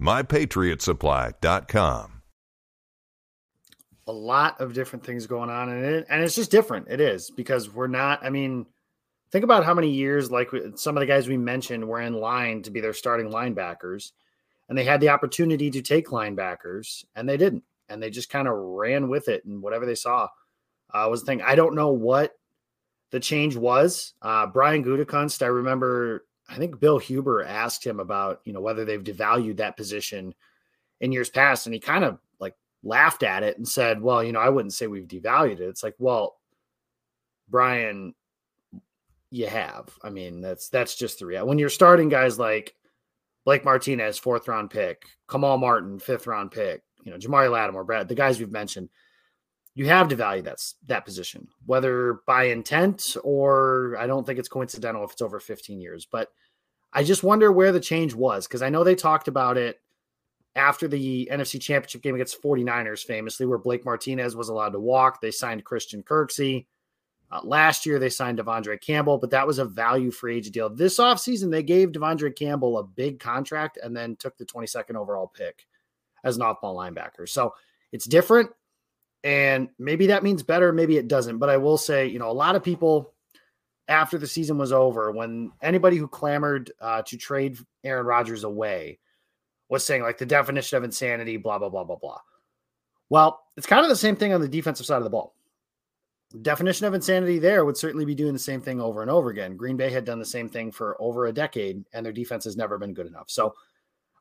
mypatriotsupply.com. A lot of different things going on, and it, and it's just different. It is because we're not. I mean, think about how many years, like some of the guys we mentioned, were in line to be their starting linebackers, and they had the opportunity to take linebackers, and they didn't, and they just kind of ran with it, and whatever they saw uh, was the thing. I don't know what the change was. Uh, Brian Gutekunst, I remember I think Bill Huber asked him about, you know, whether they've devalued that position in years past. And he kind of like laughed at it and said, well, you know, I wouldn't say we've devalued it. It's like, well, Brian, you have. I mean, that's that's just the reality. When you're starting guys like Blake Martinez, fourth round pick, Kamal Martin, fifth round pick, you know, Jamari Lattimore, Brad, the guys we've mentioned, you have to value that that position, whether by intent or I don't think it's coincidental if it's over 15 years. But I just wonder where the change was because I know they talked about it after the NFC Championship game against 49ers, famously, where Blake Martinez was allowed to walk. They signed Christian Kirksey. Uh, last year, they signed De'Vondre Campbell, but that was a value free agent deal. This offseason, they gave De'Vondre Campbell a big contract and then took the 22nd overall pick as an off ball linebacker. So it's different. And maybe that means better, maybe it doesn't. But I will say, you know, a lot of people after the season was over, when anybody who clamored uh, to trade Aaron Rodgers away was saying, like, the definition of insanity, blah, blah, blah, blah, blah. Well, it's kind of the same thing on the defensive side of the ball definition of insanity there would certainly be doing the same thing over and over again. Green Bay had done the same thing for over a decade, and their defense has never been good enough. So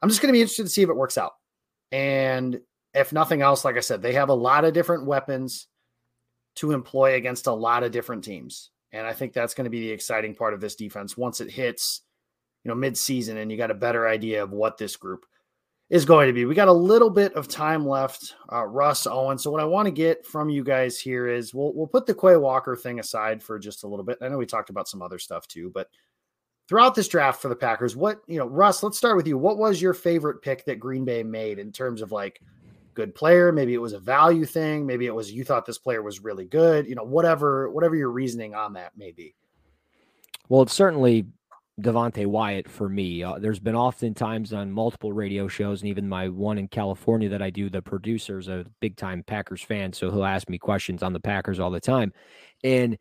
I'm just going to be interested to see if it works out. And if nothing else, like I said, they have a lot of different weapons to employ against a lot of different teams. And I think that's going to be the exciting part of this defense once it hits, you know, mid-season and you got a better idea of what this group is going to be. We got a little bit of time left, uh, Russ Owen. So what I want to get from you guys here is we'll we'll put the Quay Walker thing aside for just a little bit. I know we talked about some other stuff too, but throughout this draft for the Packers, what you know, Russ, let's start with you. What was your favorite pick that Green Bay made in terms of like good player? Maybe it was a value thing. Maybe it was you thought this player was really good. You know, whatever whatever your reasoning on that may be. Well, it's certainly Devonte Wyatt for me. Uh, there's been often times on multiple radio shows, and even my one in California that I do. The producer's a big time Packers fan, so he'll ask me questions on the Packers all the time. And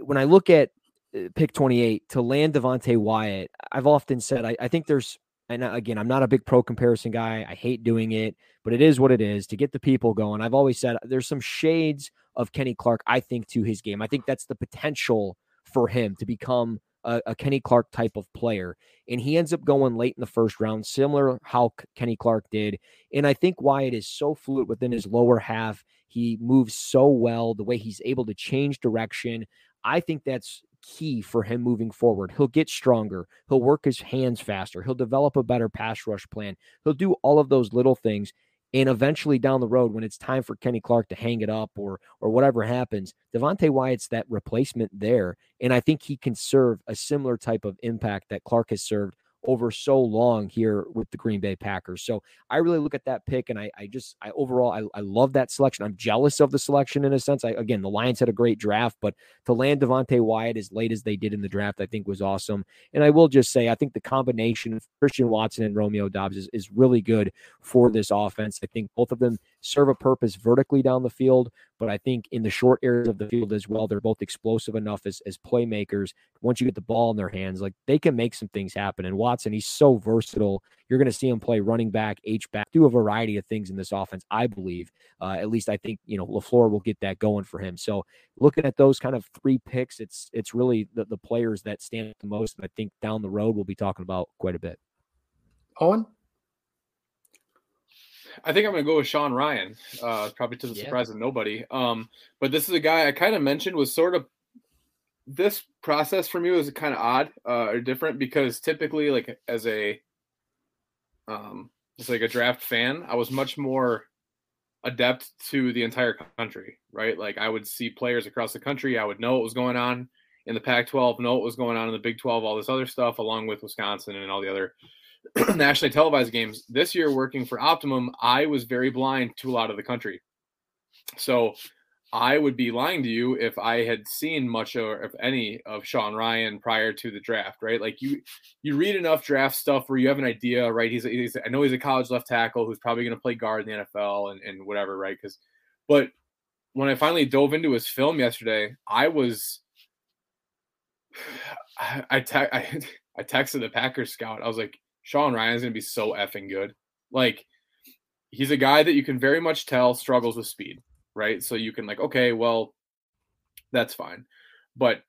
when I look at uh, pick 28 to land Devonte Wyatt, I've often said I, I think there's and uh, again, I'm not a big pro comparison guy. I hate doing it, but it is what it is to get the people going. I've always said there's some shades of Kenny Clark, I think, to his game. I think that's the potential for him to become a, a, Kenny Clark type of player. And he ends up going late in the first round, similar how Kenny Clark did. And I think why it is so fluid within his lower half. He moves so well, the way he's able to change direction. I think that's key for him moving forward. He'll get stronger. He'll work his hands faster. He'll develop a better pass rush plan. He'll do all of those little things. And eventually down the road, when it's time for Kenny Clark to hang it up or or whatever happens, Devonte Wyatt's that replacement there. And I think he can serve a similar type of impact that Clark has served over so long here with the Green Bay Packers. So I really look at that pick and I, I just, I overall, I, I love that selection. I'm jealous of the selection in a sense. I, again, the Lions had a great draft, but to land Devonte Wyatt as late as they did in the draft, I think was awesome. And I will just say, I think the combination of Christian Watson and Romeo Doubs is, is really good for this offense. I think both of them serve a purpose vertically down the field, but I think in the short areas of the field as well, they're both explosive enough as, as playmakers. Once you get the ball in their hands, like they can make some things happen. And Watson, he's so versatile. You're going to see him play running back, H back, do a variety of things in this offense, I believe. Uh, at least I think, you know, LaFleur will get that going for him. So looking at those kind of three picks, it's it's really the, the players that stand the most. I think down the road we'll be talking about quite a bit. Owen? I think I'm going to go with Sean Rhyan. uh, probably to the yeah. surprise of nobody. Um, but this is a guy I kind of mentioned was sort of this process for me was kind of odd uh, or different because typically, like as a um, as like a draft fan, I was much more adept to the entire country, right? Like I would see players across the country, I would know what was going on in the Pac-12, know what was going on in the Big 12, all this other stuff, along with Wisconsin and all the other nationally televised games. This year, working for Optimum, I was very blind to a lot of the country. So I would be lying to you if I had seen much or if any of Sean Rhyan prior to the draft, right? Like you, you read enough draft stuff where you have an idea, right? He's, he's I know he's a college left tackle who's probably going to play guard in the NFL and, and whatever, right? Because, but when I finally dove into his film yesterday, I was, I, I, te- I, I texted the Packers scout. I was like, Sean Rhyan is going to be so effing good. Like, he's a guy that you can very much tell struggles with speed, right? So you can, like, okay, well, that's fine. But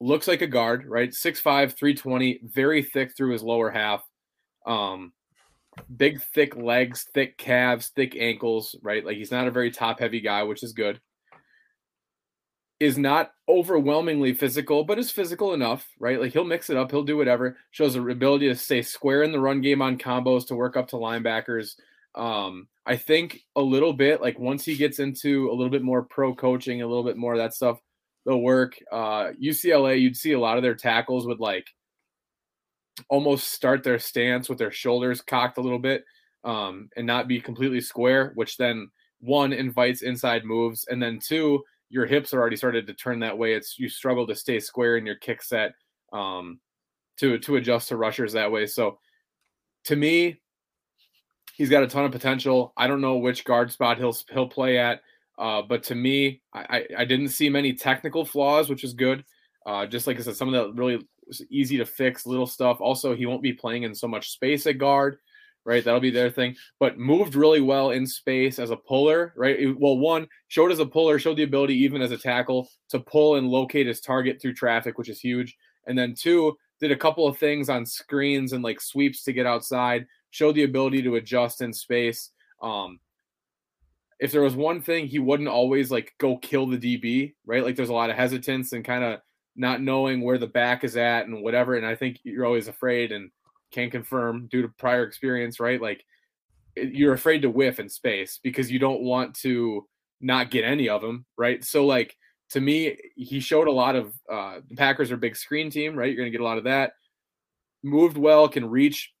looks like a guard, right? 6'5, 320, very thick through his lower half. Um, big, thick legs, thick calves, thick ankles, right? Like he's not a very top heavy guy, which is good. Is not overwhelmingly physical, but is physical enough, right? Like he'll mix it up, he'll do whatever. Shows the ability to stay square in the run game on combos to work up to linebackers. Um, I think a little bit like once he gets into a little bit more pro coaching, a little bit more of that stuff, they'll work. Uh, UCLA, you'd see a lot of their tackles would like almost start their stance with their shoulders cocked a little bit um, and not be completely square, which then one invites inside moves, and then two, your hips are already started to turn that way. It's you struggle to stay square in your kick set um, to to adjust to rushers that way. So to me, he's got a ton of potential. I don't know which guard spot he'll he'll play at, uh, but to me, I, I didn't see many technical flaws, which is good. Uh, just like I said, some of that really easy to fix little stuff. Also, he won't be playing in so much space at guard, right? That'll be their thing. But moved really well in space as a puller, right? Well, one showed as a puller, showed the ability even as a tackle to pull and locate his target through traffic, which is huge. And then two did a couple of things on screens and like sweeps to get outside, showed the ability to adjust in space. Um, if there was one thing he wouldn't always like go kill the DB, right? Like there's a lot of hesitance and kind of not knowing where the back is at and whatever. And I think you're always afraid and can confirm due to prior experience, right? Like you're afraid to whiff in space because you don't want to not get any of them, right? So like to me, he showed a lot of uh, the Packers are big screen team, right? You're going to get a lot of that. Moved well, can reach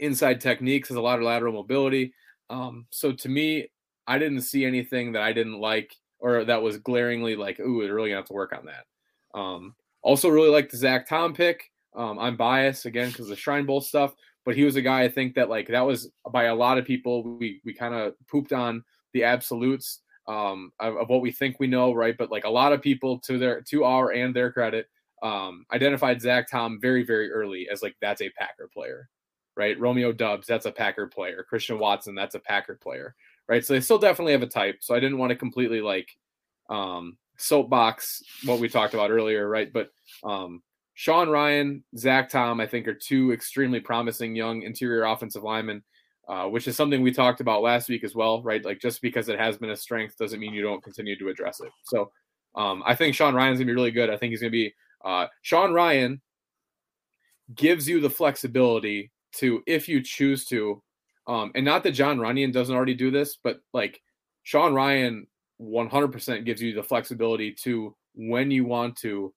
inside techniques, has a lot of lateral mobility. Um, so to me, I didn't see anything that I didn't like or that was glaringly like, ooh, we're really gonna have to work on that. Um, also, really like the Zach Tom pick. Um, I'm biased again because the Shrine Bowl stuff, but he was a guy I think that like that was by a lot of people we we kind of pooped on the absolutes um, of, of, what we think we know, right? But like a lot of people to their to our and their credit um, identified Zach Tom very very early as like that's a Packer player, right? Romeo Doubs that's a Packer player. Christian Watson that's a Packer player, right? So they still definitely have a type. So I didn't want to completely like um, soapbox what we talked about earlier, right? But um, Sean Rhyan, Zach Tom, I think are two extremely promising young interior offensive linemen, uh, which is something we talked about last week as well, right? Like just because it has been a strength doesn't mean you don't continue to address it. So um, I think Sean Rhyan's gonna be really good. I think he's gonna be uh, Sean Rhyan gives you the flexibility to, if you choose to, um, and not that Jon Runyan doesn't already do this, but like Sean Rhyan 100% gives you the flexibility to when you want to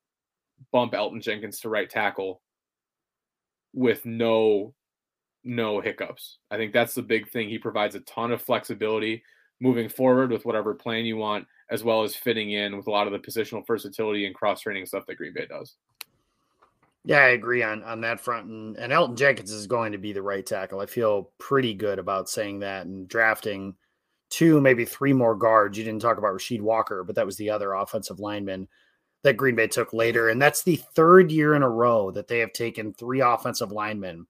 bump Elgton Jenkins to right tackle with no no hiccups. I think that's the big thing. He provides a ton of flexibility moving forward with whatever plan you want, as well as fitting in with a lot of the positional versatility and cross training stuff that Green Bay does. Yeah, I agree on on that front. And, and Elgton Jenkins is going to be the right tackle. I feel pretty good about saying that and drafting two, maybe three more guards. You didn't talk about Rasheed Walker, but that was the other offensive lineman that Green Bay took later. And that's the third year in a row that they have taken three offensive linemen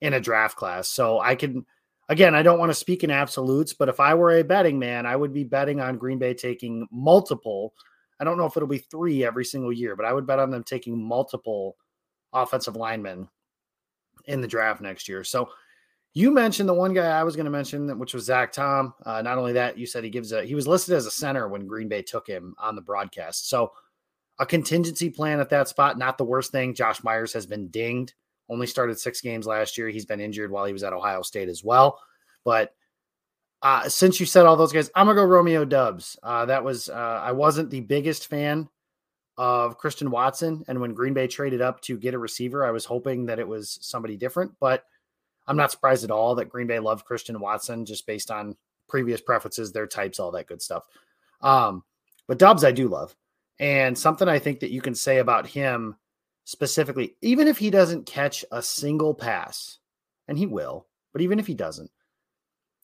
in a draft class. So I can, again, I don't want to speak in absolutes, but if I were a betting man, I would be betting on Green Bay taking multiple. I don't know if it'll be three every single year, but I would bet on them taking multiple offensive linemen in the draft next year. So you mentioned the one guy I was going to mention, which was Zach Tom. Uh, not only that, you said he gives a he was listed as a center when Green Bay took him on the broadcast. So a contingency plan at that spot, not the worst thing. Josh Myers has been dinged. Only started six games last year. He's been injured while he was at Ohio State as well. But uh, since you said all those guys, I'm gonna go Romeo Doubs. Uh, that was uh, I wasn't the biggest fan of Christian Watson, and when Green Bay traded up to get a receiver, I was hoping that it was somebody different. But I'm not surprised at all that Green Bay loved Christian Watson just based on previous preferences, their types, all that good stuff. Um, but Doubs, I do love. And something I think that you can say about him specifically, even if he doesn't catch a single pass, and he will, but even if he doesn't,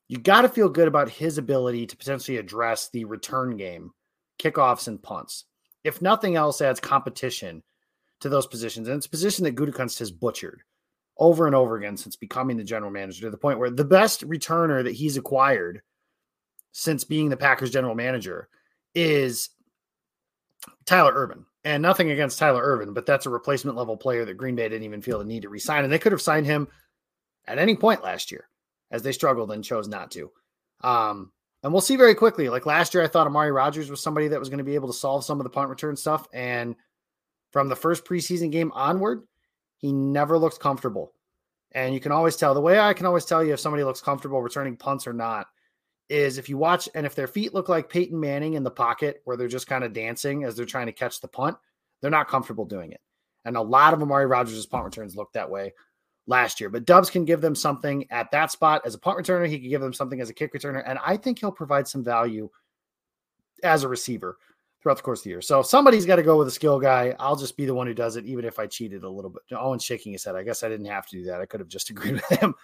you got to feel good about his ability to potentially address the return game, kickoffs, and punts. If nothing else, adds competition to those positions. And it's a position that Gutekunst has butchered over and over again since becoming the general manager to the point where the best returner that he's acquired since being the Packers general manager is Tyler Ervin. And nothing against Tyler Ervin, but that's a replacement level player that Green Bay didn't even feel the need to resign. And they could have signed him at any point last year as they struggled and chose not to. Um, and we'll see very quickly. Like last year, I thought Amari Rogers was somebody that was going to be able to solve some of the punt return stuff. And from the first preseason game onward, he never looked comfortable. And you can always tell the way I can always tell you if somebody looks comfortable returning punts or not is if you watch and if their feet look like Peyton Manning in the pocket where they're just kind of dancing as they're trying to catch the punt, they're not comfortable doing it. And a lot of Amari Rogers' punt returns look that way last year. But Doubs can give them something at that spot as a punt returner. He can give them something as a kick returner. And I think he'll provide some value as a receiver throughout the course of the year. So somebody's got to go with a skill guy. I'll just be the one who does it, even if I cheated a little bit. Owen's shaking his head. I guess I didn't have to do that. I could have just agreed with him.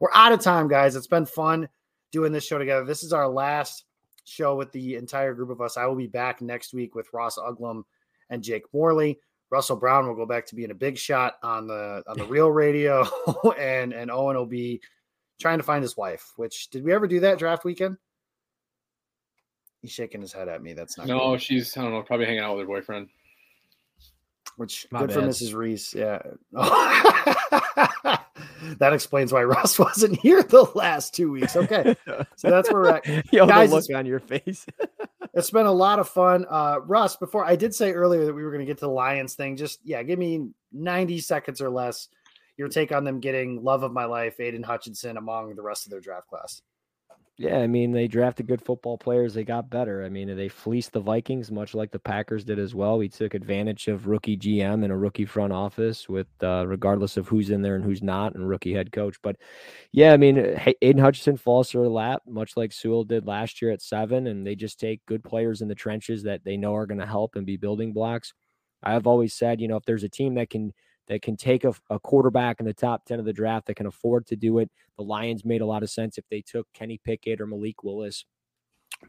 We're out of time, guys. It's been fun doing this show together. This is our last show with the entire group of us. I will be back next week with Ross Uglem and Jake Morley. Russell Brown will go back to being a big shot on the on the real radio, and and Owen will be trying to find his wife. Which did we ever do that draft weekend? He's shaking his head at me. That's not. No, cool. she's I don't know, probably hanging out with her boyfriend. Which My good bad. for Mrs. Riese. Yeah. that explains why Russ wasn't here the last two weeks. Okay, so that's where we're at. Yo, Guys, the look on your face. it's been a lot of fun. Uh, Russ, before I did say earlier that we were going to get to the Lions thing, just yeah, give me 90 seconds or less. Your take on them getting love of my life, Aidan Hutchinson, among the rest of their draft class. Yeah, I mean, they drafted good football players. They got better. I mean, they fleeced the Vikings, much like the Packers did as well. We took advantage of rookie GM and a rookie front office, with uh, regardless of who's in there and who's not, and rookie head coach. But yeah, I mean, Aidan Hutchinson falls to her lap, much like Sewell did last year at seven, and they just take good players in the trenches that they know are going to help and be building blocks. I've always said, you know, if there's a team that can that can take a, a, quarterback in the top 10 of the draft that can afford to do it. The Lions made a lot of sense if they took Kenny Pickett or Malik Willis.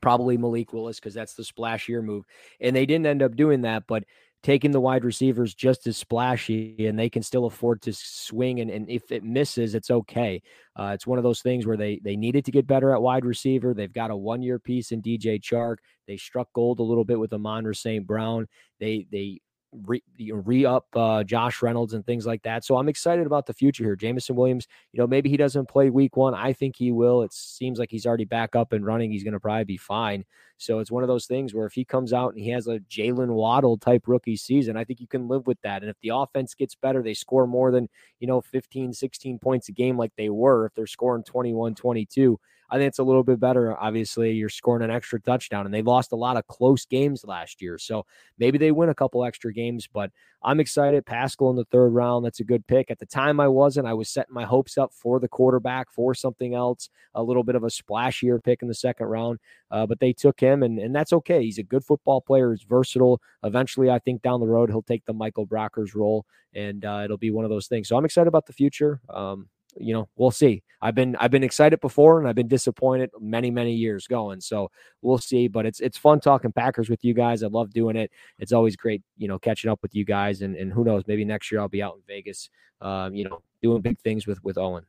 Probably Malik Willis because that's the splashier move. And they didn't end up doing that, but taking the wide receivers just as splashy and they can still afford to swing and, and if it misses it's okay uh, it's one of those things where they they needed to get better at wide receiver they've got a one year piece in dj chark they struck gold a little bit with amon st brown they they re, up uh, Josh Reynolds and things like that. So I'm excited about the future here. Jameson Williams, you know, maybe he doesn't play week one. I think he will. It seems like he's already back up and running. He's going to probably be fine. So it's one of those things where if he comes out and he has a Jalen Waddle type rookie season, I think you can live with that. And if the offense gets better, they score more than, you know, 15, 16 points a game like they were. If they're scoring 21, 22, I think it's a little bit better. Obviously, you're scoring an extra touchdown, and they lost a lot of close games last year. So maybe they win a couple extra games, but I'm excited. Paschal in the third round, that's a good pick. At the time, I wasn't. I was setting my hopes up for the quarterback, for something else, a little bit of a splashier pick in the second round. Uh, but they took him, and, and that's okay. He's a good football player. He's versatile. Eventually, I think down the road, he'll take the Michael Brockers role, and uh, it'll be one of those things. So I'm excited about the future. Um, you know, we'll see. I've been I've been excited before and I've been disappointed many many years going. So we'll see. But it's it's fun talking Packers with you guys. I love doing it. It's always great, you know, catching up with you guys. And and who knows, maybe next year I'll be out in Vegas, um, you know, doing big things with with Owen.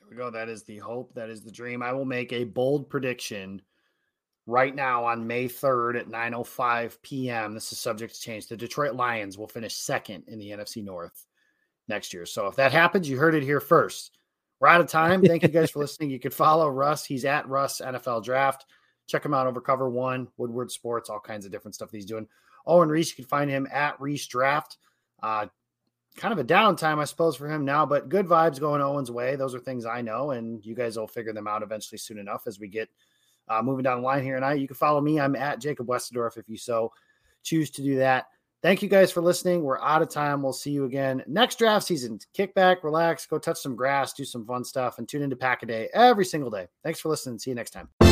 There we go. That is the hope. That is the dream. I will make a bold prediction right now on May 3rd at 9:05 p.m. This is subject to change. The Detroit Lions will finish second in the NFC North next year. So if that happens, you heard it here first. We're out of time. Thank you guys for listening. You could follow Russ. He's at Russ NFL Draft. Check him out over Cover One, Woodward Sports, all kinds of different stuff he's doing. Owen Riese, you can find him at Reese Draft. Uh, kind of a downtime, I suppose, for him now, but good vibes going Owen's way. Those are things I know, and you guys will figure them out eventually soon enough as we get uh, moving down the line here tonight. You can follow me. I'm at Jacob Westendorf if you so choose to do that. Thank you guys for listening. We're out of time. We'll see you again next draft season. Kick back, relax, go touch some grass, do some fun stuff, and tune into Pack a Day every single day. Thanks for listening. See you next time.